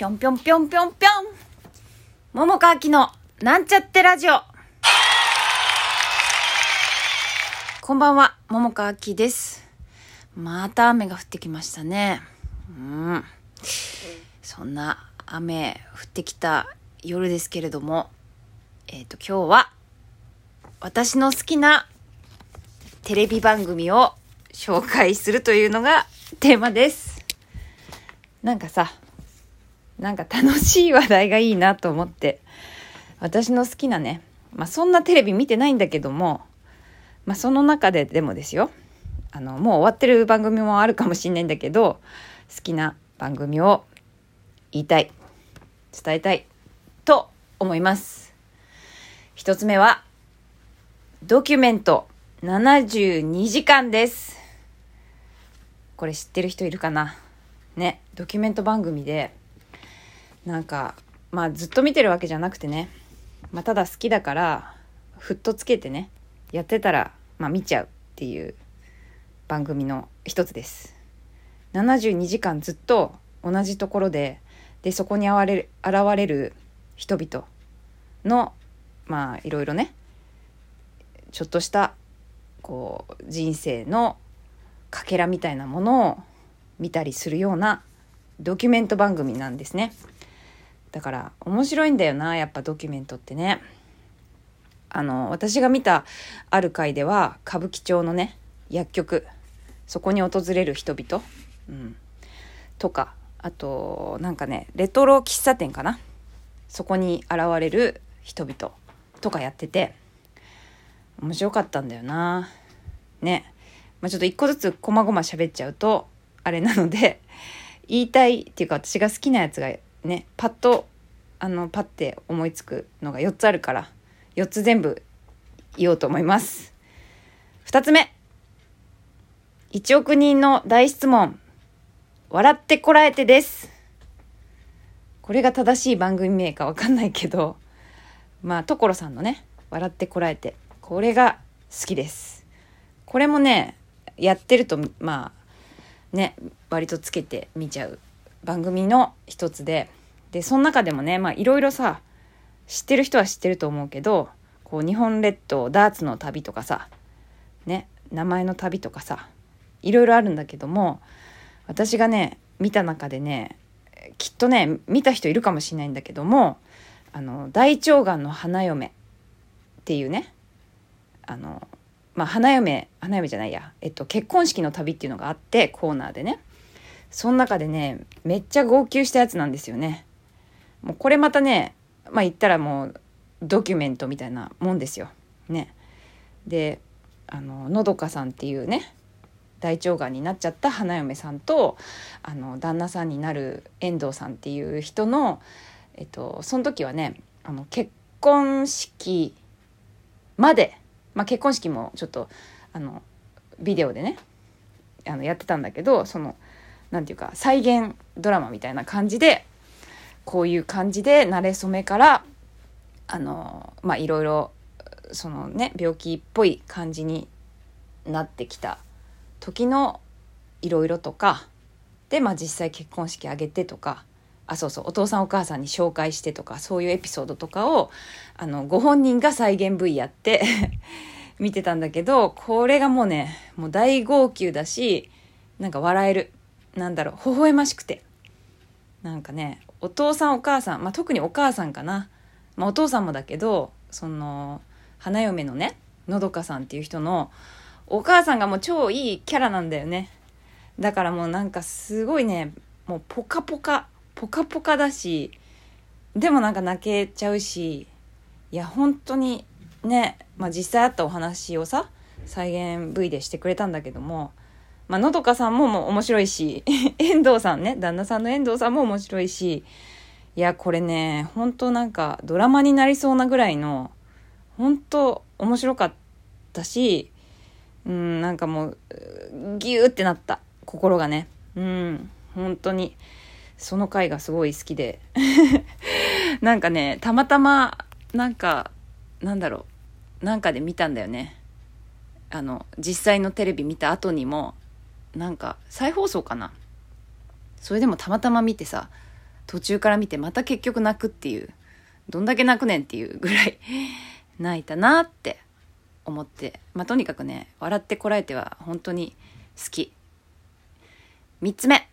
ぴょんぴょんぴょんぴょんぴょん。桃川きのなんちゃってラジオ。こんばんは、桃川きです。また雨が降ってきましたね。うん。そんな雨降ってきた夜ですけれども、えっ、と、今日は私の好きなテレビ番組を紹介するというのがテーマです。なんかさ、なんか楽しい話題がいいなと思って、私の好きなね、まあそんなテレビ見てないんだけども、まあその中ででもですよ、あの、もう終わってる番組もあるかもしれないんだけど、好きな番組を言いたい、伝えたい、と思います。一つ目は、ドキュメント72時間です。これ知ってる人いるかな？ね、ドキュメント番組で、なんか、まあずっと見てるわけじゃなくてね、まあただ好きだから、ふっとつけてね、やってたら、まあ見ちゃうっていう番組の一つです。72時間ずっと同じところで、で、そこに現れる現れる人々の、まあいろいろね、ちょっとした、こう、人生のかけらみたいなものを見たりするようなドキュメント番組なんですね。だから面白いんだよな、やっぱドキュメントってね。あの、私が見たある回では、歌舞伎町のね、薬局、そこに訪れる人々、うん、とか、あと、なんかね、レトロ喫茶店かな？そこに現れる人々とかやってて、面白かったんだよな。ね。まあ、ちょっと一個ずつ細々喋っちゃうと、あれなので、言いたいっていうか私が好きなやつがね、パッと、あの、パッて思いつくのが4つあるから、4つ全部言おうと思います。2つ目。1億人の大質問。笑ってこらえてです。これが正しい番組名かわかんないけど、まあ、所さんのね、笑ってこらえて。これが好きです。これもね、やってると、まあ、ね、割とつけて見ちゃう番組の一つで、で、その中でもね、まあいろいろさ、知ってる人は知ってると思うけど、こう日本列島ダーツの旅とかさ、ね、名前の旅とかさ、いろいろあるんだけども、私がね、見た中でね、きっとね、見た人いるかもしれないんだけども、あの、大腸がんの花嫁っていうね、あの、まあ、花嫁、花嫁じゃないや、えっと、結婚式の旅っていうのがあって、コーナーでね。その中でね、めっちゃ号泣したやつなんですよね。もうこれまたね、まあ言ったらもうドキュメントみたいなもんですよ。ね。で、あの、のどかさんっていうね、大腸がんになっちゃった花嫁さんと、あの、旦那さんになる遠藤さんっていう人の、えっと、その時はね、あの、結婚式まで、まあ、結婚式もちょっとあのビデオでねあのやってたんだけどそのなんていうか再現ドラマみたいな感じでこういう感じで慣れ初めからあのまあいろいろそのね病気っぽい感じになってきた時のいろいろとかで、まあ、実際結婚式挙げてとかあそうそうお父さんお母さんに紹介してとかそういうエピソードとかをあのご本人が再現 V やって 見てたんだけどこれがもうねもう大号泣だしなんか笑える。なんだろう微笑ましくて。なんかねお父さんお母さん、まあ、特にお母さんかな、まあ、お父さんもだけどその花嫁のねのどかさんっていう人のお母さんがもう超いいキャラなんだよね。だからもうなんかすごいねもうポカポカポカポカだしでもなんか泣けちゃうしいや本当にね、まあ、実際あったお話をさ再現 V でしてくれたんだけどもまあのどかさんももう面白いし 遠藤さんね旦那さんの遠藤さんも面白いしいやこれね本当なんかドラマになりそうなぐらいの本当面白かったしうんなんかもうギューってなった心がね。うん本当にその回がすごい好きで。なんかねたまたまなんかなんだろうなんかで見たんだよね。あの実際のテレビ見た後にもなんか再放送かな。それでもたまたま見てさ途中から見てまた結局泣くっていうどんだけ泣くねんっていうぐらい 泣いたなって思ってまあとにかくね笑ってこられては本当に好き。3つ目。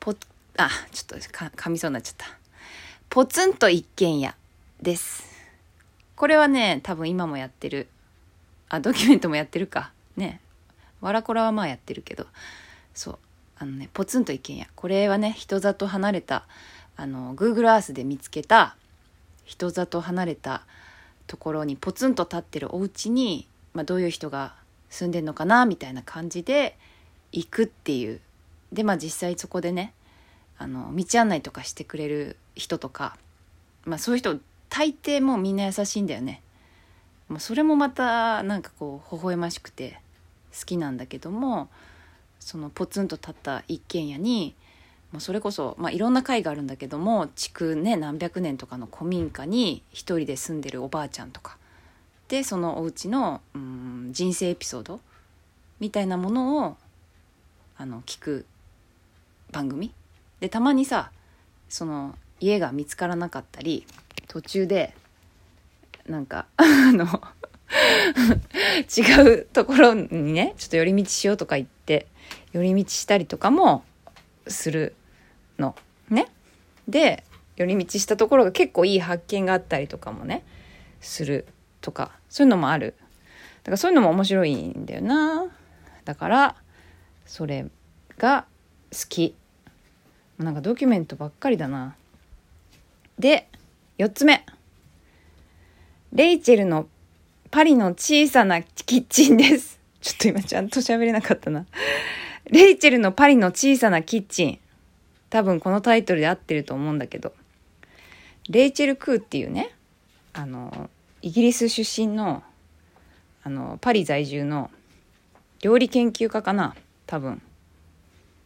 ポあちょっとか噛みそうになっちゃった。ポツンと一軒家です。これはね多分今もやってるあドキュメントもやってるか。ね。わらこらはまあやってるけどそうあのねポツンと一軒家。これはね人里離れたあの Google Earth で見つけた人里離れたところにポツンと立ってるお家に、まあ、どういう人が住んでんのかなみたいな感じで行くっていう。でまあ実際そこでねあの道案内とかしてくれる人とか、まあ、そういう人大抵もうみんな優しいんだよね。もうそれもまたなんかこう微笑ましくて。好きなんだけどもそのポツンと立った一軒家にもうそれこそ、まあ、いろんな階があるんだけども築ね何百年とかの古民家に一人で住んでるおばあちゃんとか。でそのお家のうん人生エピソードみたいなものをあの聞く番組。でたまにさその家が見つからなかったり途中でなんかあの 違うところにねちょっと寄り道しようとか言って寄り道したりとかもするのね。で寄り道したところが結構いい発見があったりとかもねするとかそういうのもある。だからそういうのも面白いんだよな。だからそれが好き。なんかドキュメントばっかりだな。で4つ目。レイチェルのパリの小さなキッチンです。ちょっと今ちゃんと喋れなかったな。レイチェルのパリの小さなキッチン。多分このタイトルで合ってると思うんだけど。レイチェル・クーっていうねあのイギリス出身のあのパリ在住の料理研究家かな。多分。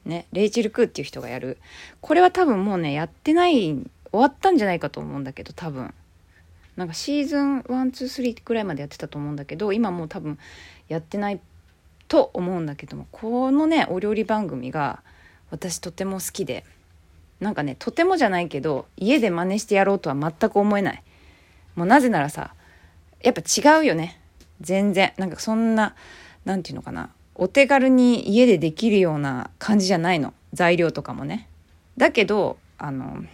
ねレイチェル・クーっていう人がやる。これは多分もうねやってない終わったんじゃないかと思うんだけど多分。なんかシーズン123くらいまでやってたと思うんだけど今もう多分やってないと思うんだけどもこのねお料理番組が私とても好きでなんかねとてもじゃないけど家で真似してやろうとは全く思えない。もうなぜならさやっぱ違うよね。全然。なんかそんな何て言うのかな。お手軽に家でできるような感じじゃないの。材料とかもね。だけどあの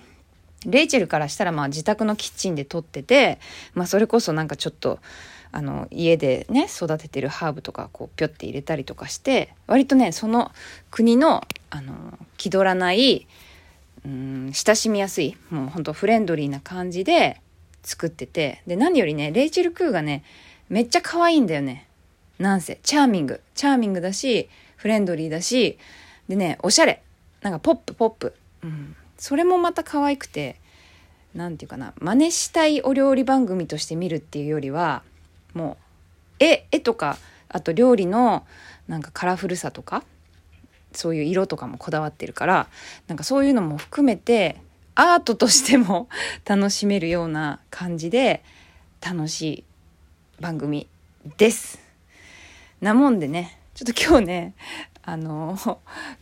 レイチェルからしたらまあ自宅のキッチンで撮ってて、まあ、それこそなんかちょっとあの家でね育ててるハーブとかこうピョって入れたりとかして割とねその国のあの気取らないうん親しみやすいもうほんとフレンドリーな感じで作っててで何よりねレイチェル・クーがねめっちゃ可愛いんだよね。なんせチャーミング。チャーミングだしフレンドリーだしでねおしゃれ。なんかポップポップ、うん、それもまた可愛くて何て言うかな真似したいお料理番組として見るっていうよりはもう絵絵とかあと料理のなんかカラフルさとかそういう色とかもこだわってるからなんかそういうのも含めてアートとしても 楽しめるような感じで楽しい番組です。なもんでねちょっと今日ねあの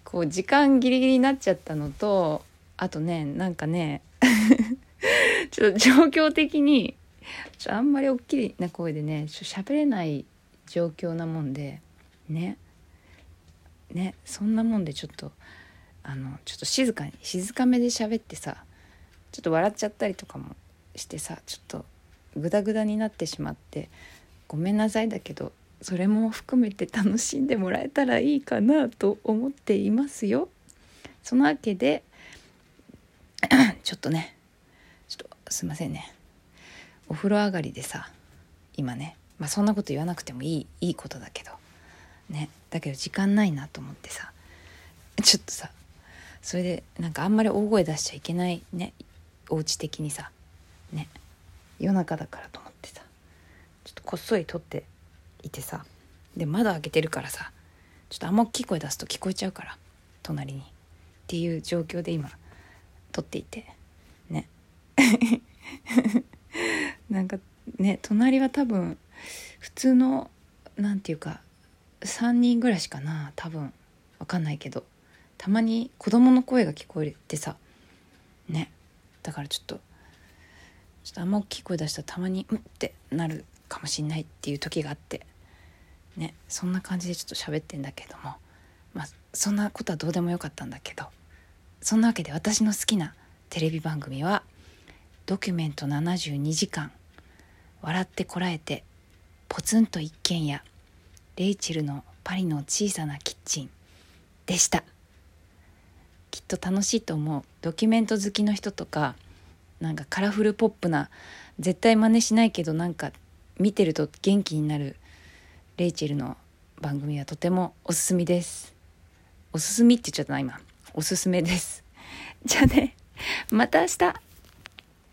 こう時間ギリギリになっちゃったのとあとねなんかね ちょっと状況的にちょあんまり大きいな声でねちょ喋れない状況なもんでねねそんなもんでちょっとあのちょっと静かに静かめで喋ってさちょっと笑っちゃったりとかもしてさちょっとグダグダになってしまってごめんなさいだけどそれも含めて楽しんでもらえたらいいかなと思っていますよ。そのわけでちょっとねちょっとすいませんね。お風呂上がりでさ今ねまあそんなこと言わなくてもいいいいことだけどねだけど時間ないなと思ってさちょっとさそれでなんかあんまり大声出しちゃいけないねお家的にさね夜中だからと思ってさちょっとこっそり撮っていてさで窓開けてるからさちょっとあんま大きい声出すと聞こえちゃうから隣に。っていう状況で今撮っていて。ね。なんかね隣は多分普通の何て言うか3人ぐらいしかな多分。分かんないけど。たまに子供の声が聞こえてさ。ね。だからちょっとちょっとあんま大きい声出したらたまにうんってなるかもしんないっていう時があって。ね。そんな感じでちょっと喋ってんだけども。まあそんなことはどうでもよかったんだけど。そんなわけで私の好きなテレビ番組は「ドキュメント72時間」「笑ってこらえて」「ポツンと一軒家」「レイチェルのパリの小さなキッチン」でした。きっと楽しいと思う。ドキュメント好きの人とかなんかカラフルポップな絶対真似しないけどなんか見てると元気になるレイチェルの番組はとてもおすすめです。おすすめって言っちゃったな今。おすすめです。じゃあねまた明日。